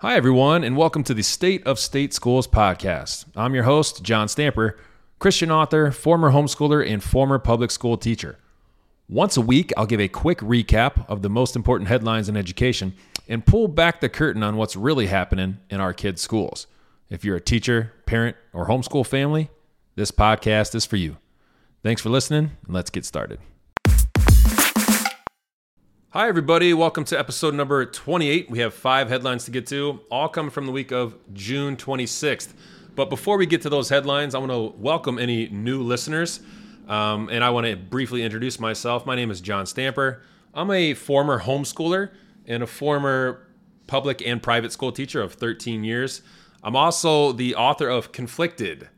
Hi, everyone, and welcome to the State of State Schools podcast. I'm your host, John Stamper, Christian author, former homeschooler, and former public school teacher. Once a week, I'll give a quick recap of the most important headlines in education and pull back the curtain on what's really happening in our kids' schools. If you're a teacher, parent, or homeschool family, this podcast is for you. Thanks for listening, and let's get started. Hi, everybody. Welcome to episode number 28. We have five headlines to get to, all coming from the week of June 26th. But before we get to those headlines, I want to welcome any new listeners. Um, and I want to briefly introduce myself. My name is John Stamper. I'm a former homeschooler and a former public and private school teacher of 13 years. I'm also the author of Conflicted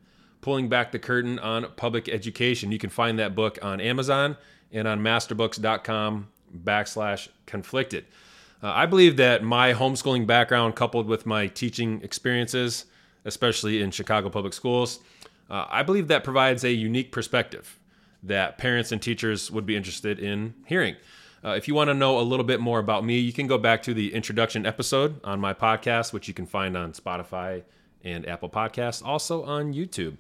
Pulling Back the Curtain on Public Education. You can find that book on Amazon and on masterbooks.com backslash conflicted. Uh, I believe that my homeschooling background, coupled with my teaching experiences, especially in Chicago public schools, uh, I believe that provides a unique perspective that parents and teachers would be interested in hearing. Uh, if you want to know a little bit more about me, you can go back to the introduction episode on my podcast, which you can find on Spotify and Apple Podcasts, also on YouTube.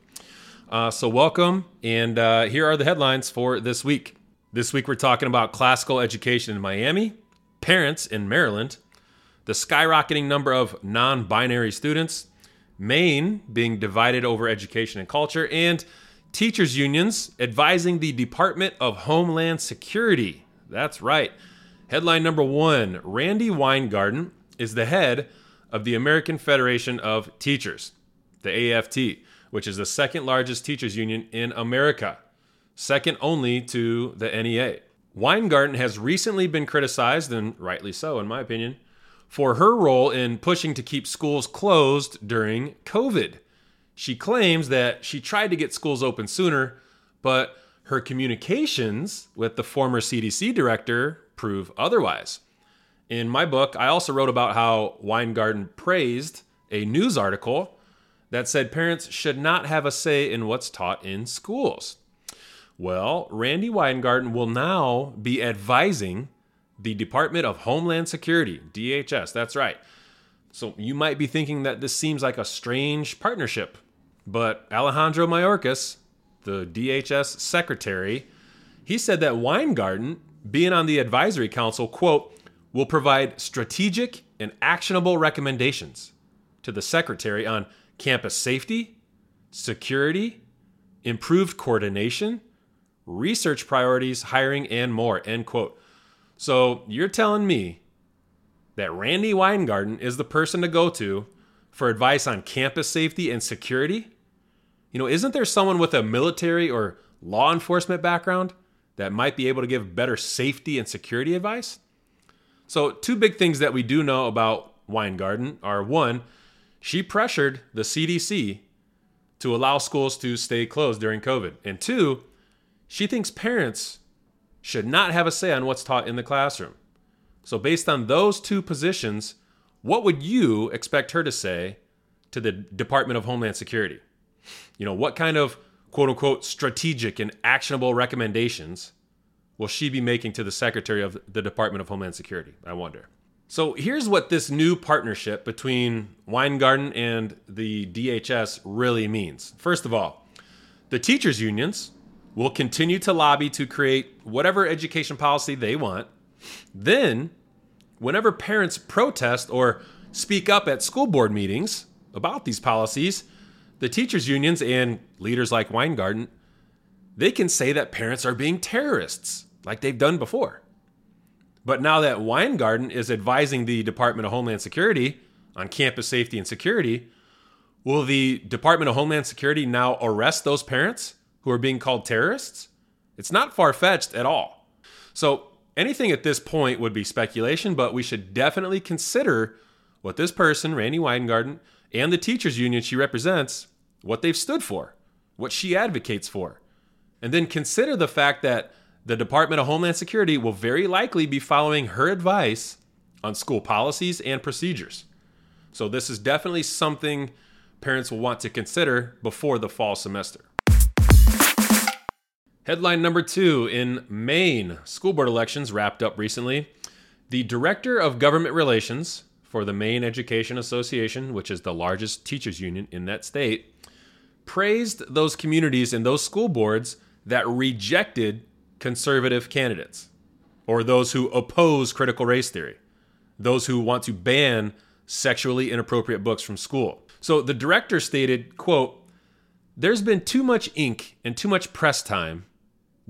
Uh, so, welcome, and uh, here are the headlines for this week. This week, we're talking about classical education in Miami, parents in Maryland, the skyrocketing number of non binary students, Maine being divided over education and culture, and teachers' unions advising the Department of Homeland Security. That's right. Headline number one Randi Weingarten is the head of the American Federation of Teachers, the AFT, which is the second largest teachers' union in America second only to the NEA. Weingarten has recently been criticized, and rightly so, in my opinion, for her role in pushing to keep schools closed during COVID. She claims that she tried to get schools open sooner, but her communications with the former CDC director prove otherwise. In my book, I also wrote about how Weingarten praised a news article that said parents should not have a say in what's taught in schools. Well, Randi Weingarten will now be advising the Department of Homeland Security, DHS. That's right. So you might be thinking that this seems like a strange partnership, but Alejandro Mayorkas, the DHS secretary, he said that Weingarten, being on the advisory council, quote, will provide strategic and actionable recommendations to the secretary on campus safety, security, improved coordination, research priorities, hiring, and more. End quote. So you're telling me that Randi Weingarten is the person to go to for advice on campus safety and security? You know, isn't there someone with a military or law enforcement background that might be able to give better safety and security advice? So, two big things that we do know about Weingarten are one, she pressured the CDC to allow schools to stay closed during COVID. And two, she thinks parents should not have a say on what's taught in the classroom. So, based on those two positions, what would you expect her to say to the Department of Homeland Security? You know, what kind of quote unquote strategic and actionable recommendations will she be making to the Secretary of the Department of Homeland Security? I wonder. So, here's what this new partnership between Weingarten and the DHS really means. First of all, the teachers' unions, will continue to lobby to create whatever education policy they want. Then, whenever parents protest or speak up at school board meetings about these policies, the teachers unions and leaders like Weingarten, they can say that parents are being terrorists like they've done before. But now that Weingarten is advising the Department of Homeland Security on campus safety and security, will the Department of Homeland Security now arrest those parents who are being called terrorists? It's not far fetched at all. So, anything at this point would be speculation, but we should definitely consider what this person, Randi Weingarten, and the teachers union she represents, what they've stood for, what she advocates for. And then consider the fact that the Department of Homeland Security will very likely be following her advice on school policies and procedures. So, this is definitely something parents will want to consider before the fall semester. Headline number two in Maine, school board elections wrapped up recently. The director of government relations for the Maine Education Association, which is the largest teachers union in that state, praised those communities and those school boards that rejected conservative candidates or those who oppose critical race theory, those who want to ban sexually inappropriate books from school. So the director stated, quote, there's been too much ink and too much press time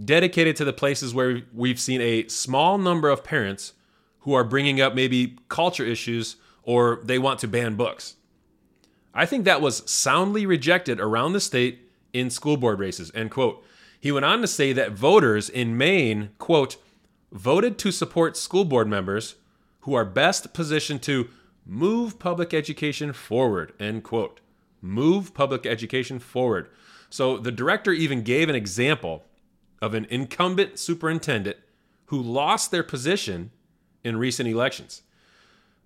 dedicated to the places where we've seen a small number of parents who are bringing up maybe culture issues or they want to ban books. I think that was soundly rejected around the state in school board races, end quote. He went on to say that voters in Maine, quote, voted to support school board members who are best positioned to move public education forward, end quote. Move public education forward. So the director even gave an example of an incumbent superintendent who lost their position in recent elections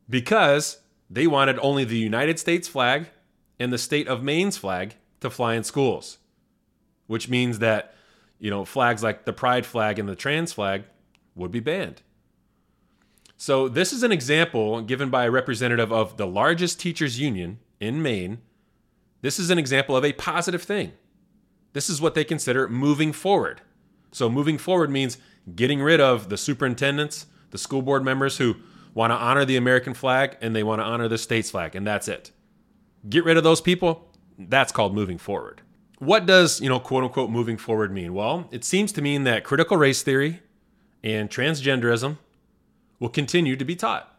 because they wanted only the United States flag and the state of Maine's flag to fly in schools, which means that, you know, flags like the pride flag and the trans flag would be banned. So, this is an example given by a representative of the largest teachers' union in Maine. This is an example of a positive thing. This is what they consider moving forward. So, moving forward means getting rid of the superintendents, the school board members who want to honor the American flag and they want to honor the state's flag, and that's it. Get rid of those people. That's called moving forward. What does, you know, quote unquote moving forward mean? Well, it seems to mean that critical race theory and transgenderism will continue to be taught,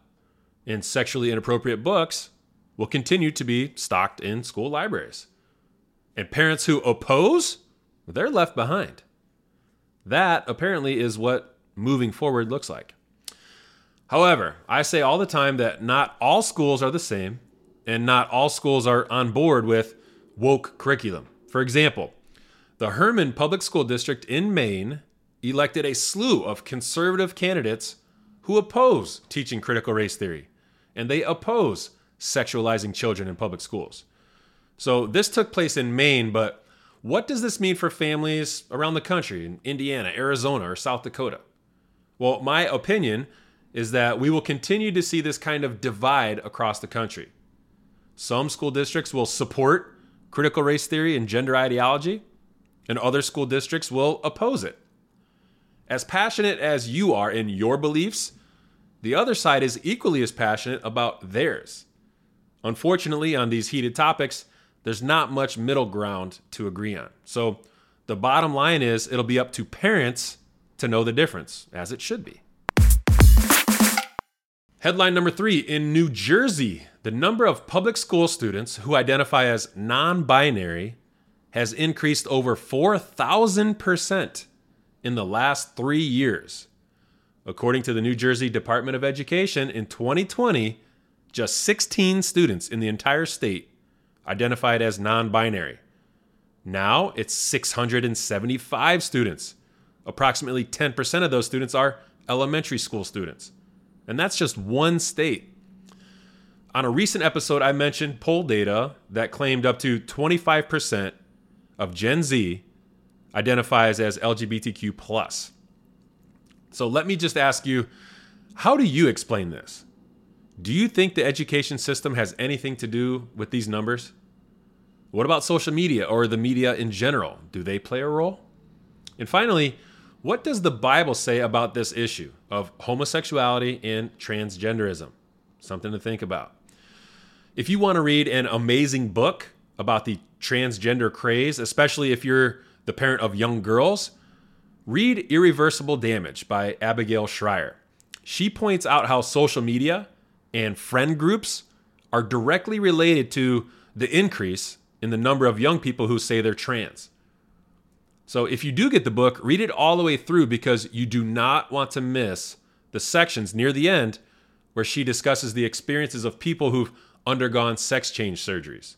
and sexually inappropriate books will continue to be stocked in school libraries. And parents who oppose, they're left behind. That apparently is what moving forward looks like. However, I say all the time that not all schools are the same, and not all schools are on board with woke curriculum. For example, the Hermon Public School District in Maine elected a slew of conservative candidates who oppose teaching critical race theory, and they oppose sexualizing children in public schools. So this took place in Maine, but what does this mean for families around the country in Indiana, Arizona, or South Dakota? Well, my opinion is that we will continue to see this kind of divide across the country. Some school districts will support critical race theory and gender ideology, and other school districts will oppose it. As passionate as you are in your beliefs, the other side is equally as passionate about theirs. Unfortunately, on these heated topics, there's not much middle ground to agree on. So, the bottom line is it'll be up to parents to know the difference, as it should be. Headline number three In New Jersey, the number of public school students who identify as non binary has increased over 4,000% in the last three years. According to the New Jersey Department of Education, in 2020, just 16 students in the entire state identified as non binary. Now it's 675 students. Approximately 10% of those students are elementary school students. And that's just one state. On a recent episode, I mentioned poll data that claimed up to 25% of Gen Z identifies as LGBTQ. So let me just ask you how do you explain this? Do you think the education system has anything to do with these numbers? What about social media or the media in general? Do they play a role? And finally, what does the Bible say about this issue of homosexuality and transgenderism? Something to think about. If you want to read an amazing book about the transgender craze, especially if you're the parent of young girls, read Irreversible Damage by Abigail Shrier. She points out how social media and friend groups are directly related to the increase in the number of young people who say they're trans. So if you do get the book, read it all the way through because you do not want to miss the sections near the end where she discusses the experiences of people who've undergone sex change surgeries.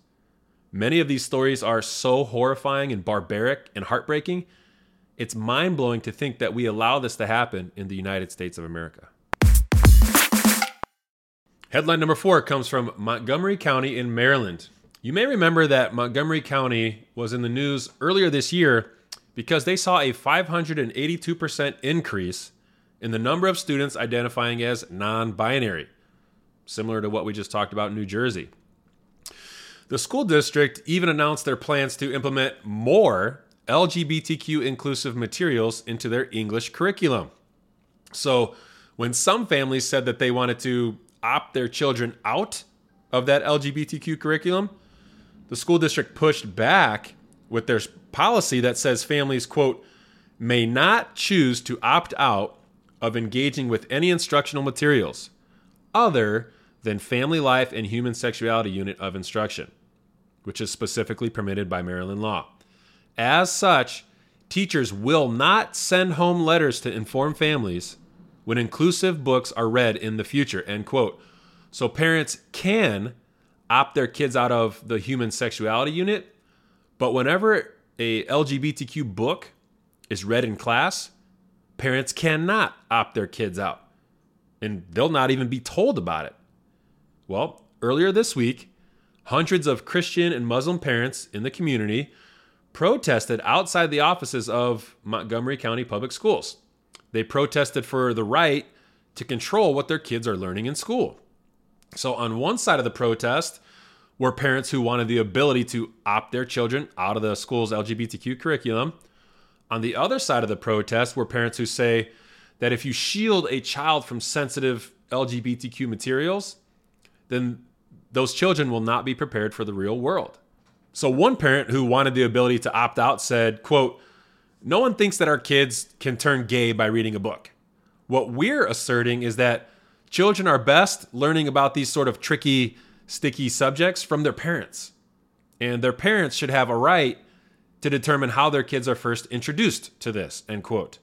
Many of these stories are so horrifying and barbaric and heartbreaking, it's mind blowing to think that we allow this to happen in the United States of America. Headline number four comes from Montgomery County in Maryland. You may remember that Montgomery County was in the news earlier this year because they saw a 582% increase in the number of students identifying as non binary. similar to what we just talked about in New Jersey. The school district even announced their plans to implement more LGBTQ inclusive materials into their English curriculum. So, when some families said that they wanted to opt their children out of that LGBTQ curriculum, the school district pushed back with their policy that says families, quote, may not choose to opt out of engaging with any instructional materials other than family life and human sexuality unit of instruction, which is specifically permitted by Maryland law. As such, teachers will not send home letters to inform families when inclusive books are read in the future, end quote. So parents can opt their kids out of the human sexuality unit, but whenever a LGBTQ book is read in class, parents cannot opt their kids out. And they'll not even be told about it. Well, earlier this week, hundreds of Christian and Muslim parents in the community protested outside the offices of Montgomery County Public Schools. They protested for the right to control what their kids are learning in school. So, on one side of the protest were parents who wanted the ability to opt their children out of the school's LGBTQ curriculum. On the other side of the protest were parents who say that if you shield a child from sensitive LGBTQ materials, then those children will not be prepared for the real world. So one parent who wanted the ability to opt out said, quote, "No one thinks that our kids can turn gay by reading a book. What we're asserting is that children are best learning about these sort of tricky, sticky subjects from their parents. And their parents should have a right to determine how their kids are first introduced to this, end quote.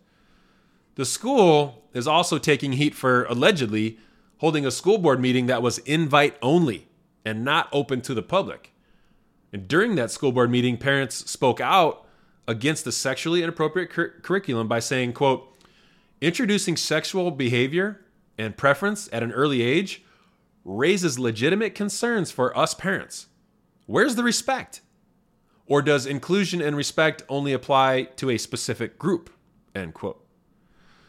The school is also taking heat for allegedly holding a school board meeting that was invite only and not open to the public. And during that school board meeting, parents spoke out against the sexually inappropriate cur- curriculum by saying, quote, introducing sexual behavior and preference at an early age raises legitimate concerns for us parents. Where's the respect? Or does inclusion and respect only apply to a specific group? End quote.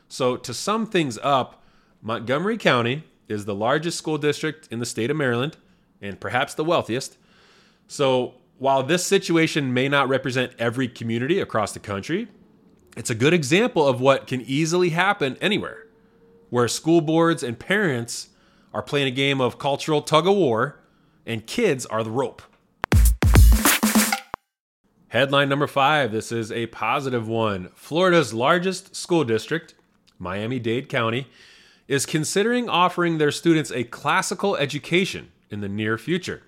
So, to sum things up, Montgomery County is the largest school district in the state of Maryland and perhaps the wealthiest. So, while this situation may not represent every community across the country, it's a good example of what can easily happen anywhere, where school boards and parents are playing a game of cultural tug of war and kids are the rope. Headline number five this is a positive one. Florida's largest school district, Miami Dade County, is considering offering their students a classical education in the near future.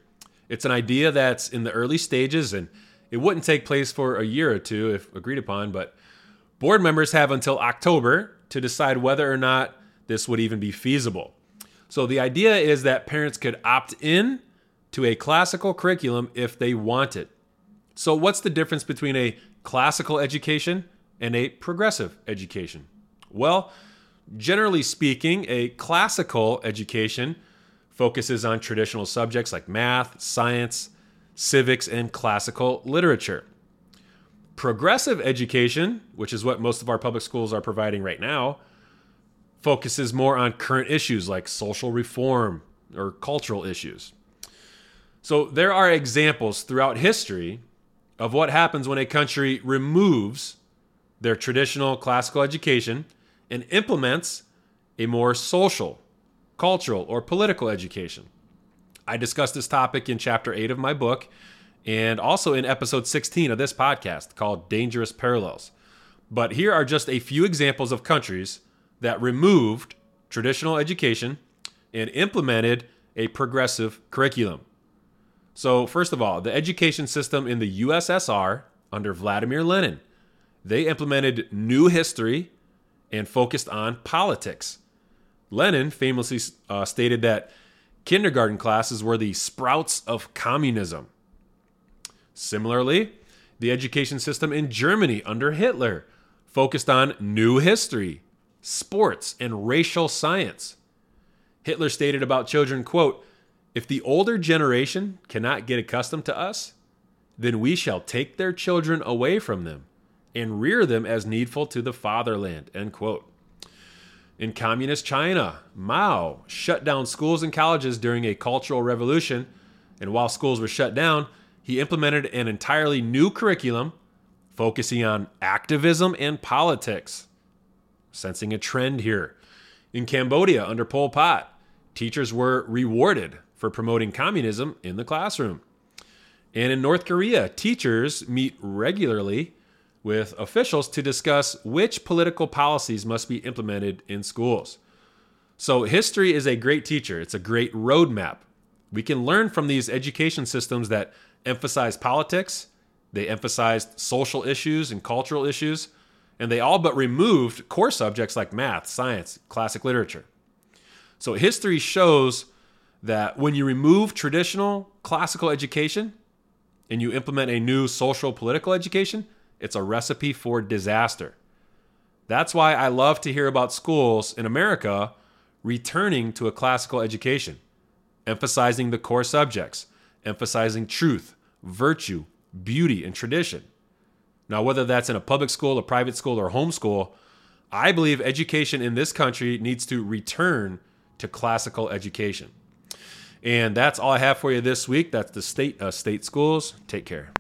It's an idea that's in the early stages and it wouldn't take place for a year or two if agreed upon, but board members have until October to decide whether or not this would even be feasible. So the idea is that parents could opt in to a classical curriculum if they want it. So, what's the difference between a classical education and a progressive education? Well, generally speaking, a classical education focuses on traditional subjects like math, science, civics, and classical literature. Progressive education, which is what most of our public schools are providing right now, focuses more on current issues like social reform or cultural issues. So there are examples throughout history of what happens when a country removes their traditional classical education and implements a more social, cultural, or political education. I discussed this topic in chapter 8 of my book and also in episode 16 of this podcast called Dangerous Parallels. But here are just a few examples of countries that removed traditional education and implemented a progressive curriculum. So, first of all, the education system in the USSR under Vladimir Lenin, they implemented new history and focused on politics. Lenin famously uh, stated that kindergarten classes were the sprouts of communism. Similarly, the education system in Germany under Hitler focused on new history, sports, and racial science. Hitler stated about children, quote, if the older generation cannot get accustomed to us, then we shall take their children away from them and rear them as needful to the fatherland. End quote. In communist China, Mao shut down schools and colleges during a cultural revolution. And while schools were shut down, he implemented an entirely new curriculum focusing on activism and politics. Sensing a trend here. In Cambodia, under Pol Pot, teachers were rewarded for promoting communism in the classroom. And in North Korea, teachers meet regularly with officials to discuss which political policies must be implemented in schools. So, history is a great teacher, it's a great roadmap. We can learn from these education systems that emphasize politics, they emphasized social issues and cultural issues, and they all but removed core subjects like math, science, classic literature. So, history shows that when you remove traditional classical education and you implement a new social political education, it's a recipe for disaster. That's why I love to hear about schools in America returning to a classical education, emphasizing the core subjects, emphasizing truth, virtue, beauty, and tradition. Now, whether that's in a public school, a private school, or homeschool, I believe education in this country needs to return to classical education. And that's all I have for you this week. That's the state uh, state schools. Take care.